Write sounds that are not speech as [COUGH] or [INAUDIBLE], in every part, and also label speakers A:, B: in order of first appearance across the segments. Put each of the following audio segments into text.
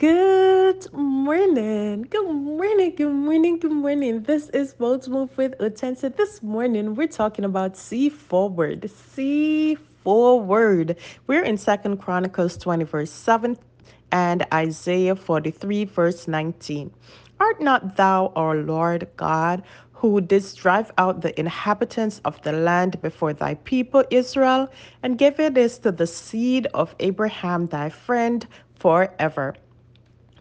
A: Good morning. Good morning. Good morning. Good morning. This is Bold Move with Utensa. This morning we're talking about see forward. See forward. We're in Second Chronicles 20, verse 7 and Isaiah 43, verse 19. Art not thou our Lord God, who didst drive out the inhabitants of the land before thy people Israel, and gave it is to the seed of Abraham thy friend forever?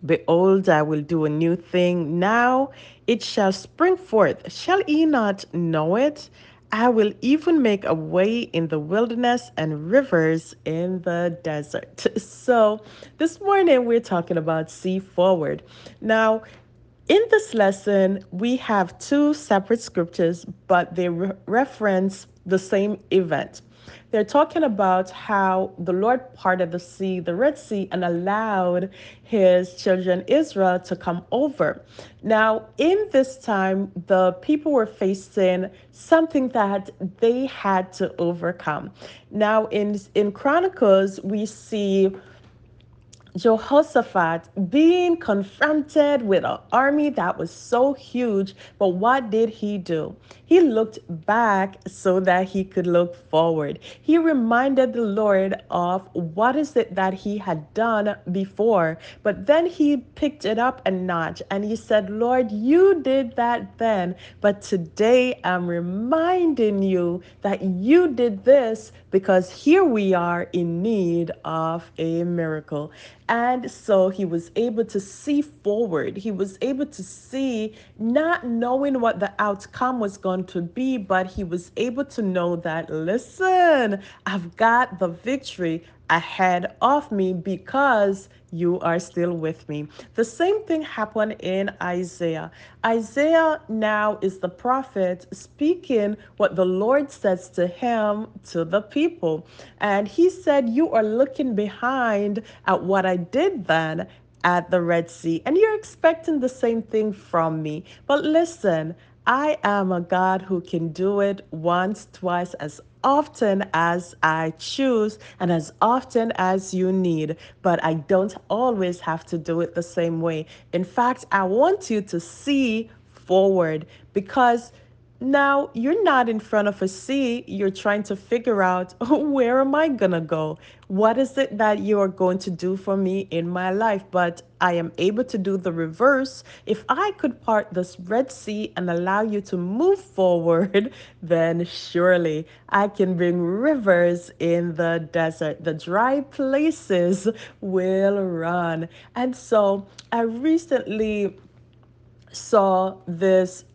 A: Behold, I will do a new thing. Now it shall spring forth. Shall ye not know it? I will even make a way in the wilderness and rivers in the desert. [LAUGHS] So, this morning we're talking about see forward. Now, in this lesson, we have two separate scriptures, but they re- reference the same event. They're talking about how the Lord parted the sea, the Red Sea, and allowed his children Israel to come over. Now, in this time, the people were facing something that they had to overcome. Now, in, in Chronicles, we see Jehoshaphat being confronted with an army that was so huge, but what did he do? He looked back so that he could look forward. He reminded the Lord of what is it that he had done before, but then he picked it up a notch and he said, Lord, you did that then, but today I'm reminding you that you did this because here we are in need of a miracle. And so he was able to see forward. He was able to see, not knowing what the outcome was going to be, but he was able to know that, listen, I've got the victory ahead of me because you are still with me. The same thing happened in Isaiah. Isaiah now is the prophet speaking what the Lord says to him to the people. And he said, You are looking behind at what I did then at the Red Sea, and you're expecting the same thing from me. But listen, I am a God who can do it once, twice, as often as I choose and as often as you need, but I don't always have to do it the same way. In fact, I want you to see forward because now, you're not in front of a sea. You're trying to figure out [LAUGHS] where am I going to go? What is it that you are going to do for me in my life? But I am able to do the reverse. If I could part this Red Sea and allow you to move [LAUGHS] forward, then surely I can bring rivers in the desert. The dry places will run. And so I recently saw this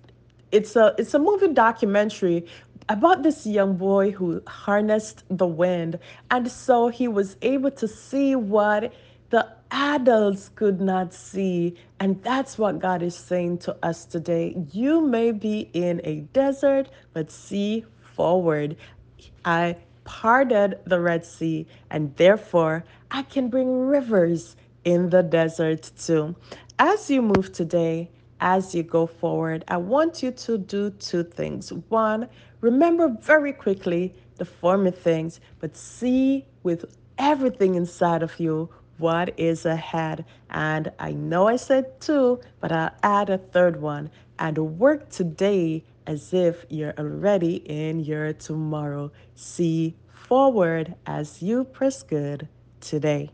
A: it's a it's a movie documentary about this young boy who harnessed the wind. And so he was able to see what the adults could not see. And that's what God is saying to us today. You may be in a desert but see forward. I parted the Red Sea and therefore I can bring rivers in the desert too. As you move today as you go forward, I want you to do two things. One, remember very quickly the former things, but see with everything inside of you what is ahead. And I know I said two, but I'll add a third one and work today as if you're already in your tomorrow. See forward as you press good today.